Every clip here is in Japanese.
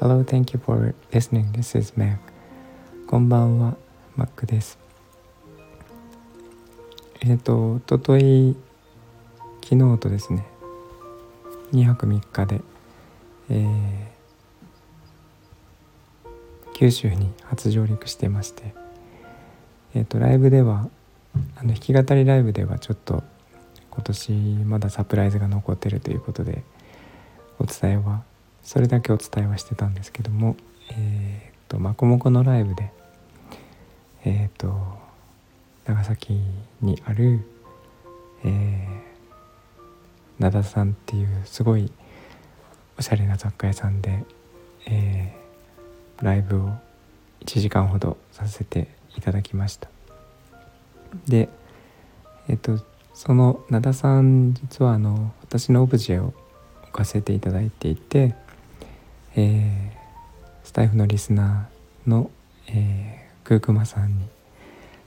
Hello, thank you for listening. This is Mac. こんばんは、Mac です。えっ、ー、と、おととい、昨日とですね、2泊3日で、えー、九州に初上陸してまして、えっ、ー、と、ライブでは、あの弾き語りライブではちょっと今年まだサプライズが残ってるということでお伝えはそれだけお伝えはしてたんですけどもえっ、とまこもこのライブでえっ、と長崎にあるえー、灘さんっていうすごいおしゃれな雑貨屋さんで、えー、ライブを1時間ほどさせていただきました。でえっ、とその灘さん実はあの私のオブジェを置かせていただいていてえー、スタイフのリスナーの、えー、クークマさんに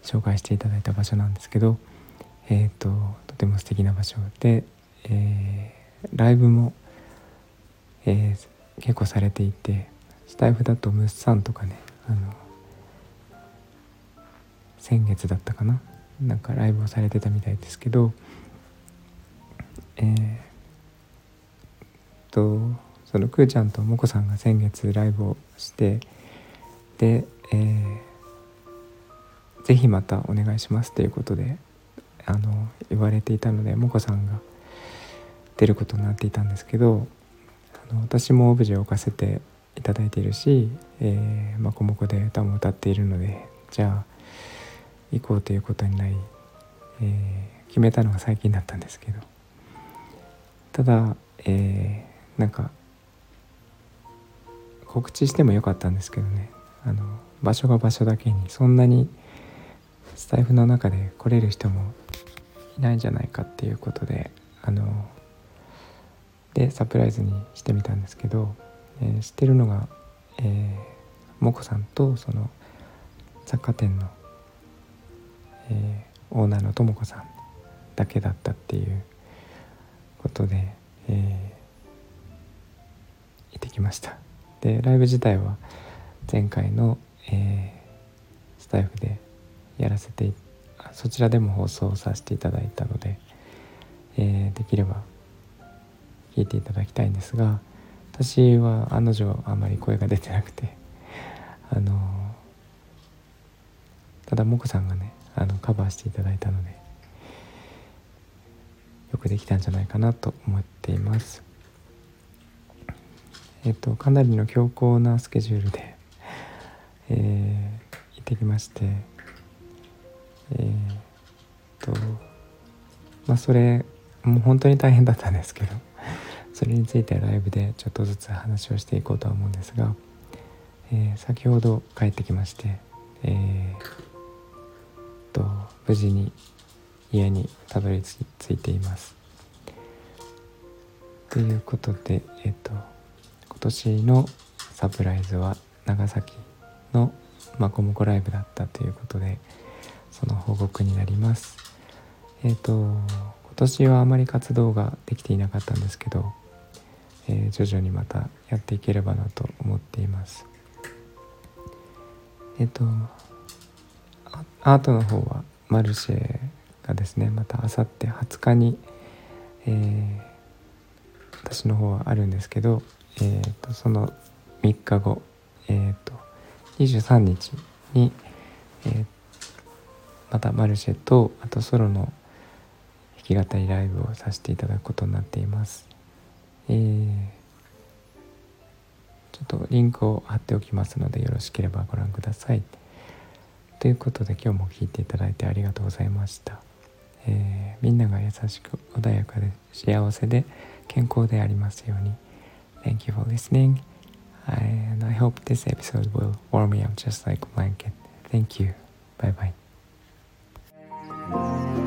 紹介していただいた場所なんですけど、えーと、とても素敵な場所で、えー、ライブも、えー、結構されていてスタイフだとムッサンとかねあの先月だったかななんかライブをされてたみたいですけどえー、とそのくーちゃんともこさんが先月ライブをしてで、えー、ぜひまたお願いしますということであの言われていたのでもこさんが出ることになっていたんですけどあの私もオブジェを置かせていただいているし、えー、まこもこで歌も歌っているのでじゃあ行こうということになり、えー、決めたのが最近だったんですけど。ただ、えー、なんか告知してもよかったんですけどね。あの場所が場所だけにそんなにスタイフの中で来れる人もいないんじゃないかっていうことであのでサプライズにしてみたんですけど、えー、知ってるのが、えー、もこさんとその雑貨店の、えー、オーナーのともこさんだけだったっていうことで、えー、行ってきました。でライブ自体は前回の、えー、スタイフでやらせてそちらでも放送させていただいたので、えー、できれば聞いていただきたいんですが私は案の定あまり声が出てなくてあのただもこさんがねあのカバーしていただいたのでよくできたんじゃないかなと思っています。えっと、かなりの強硬なスケジュールで、えー、行ってきましてえー、っとまあそれもう本当に大変だったんですけどそれについてライブでちょっとずつ話をしていこうとは思うんですが、えー、先ほど帰ってきまして、えー、無事に家にたどり着いています。ということでえっ、と今年のサプライズは長崎のマコモコライブだったということでその報告になりますえっ、ー、と今年はあまり活動ができていなかったんですけど、えー、徐々にまたやっていければなと思っていますえっ、とアートの方はマルシェがですねまたあさって20日に、え私の方はあるんですけどえーと、その3日後、えーと、23日に、えー、またマルシェとあとソロの弾き語りライブをさせていただくことになっています。えー、ちょっとリンクを貼っておきますのでよろしければご覧ください。ということで今日も聞いていただいてありがとうございました。えー、みんなが優しく穏やかで幸せで健康でありますように。Thank you for listening. And I hope this episode will warm me up just like a blanket. Thank you. Bye bye.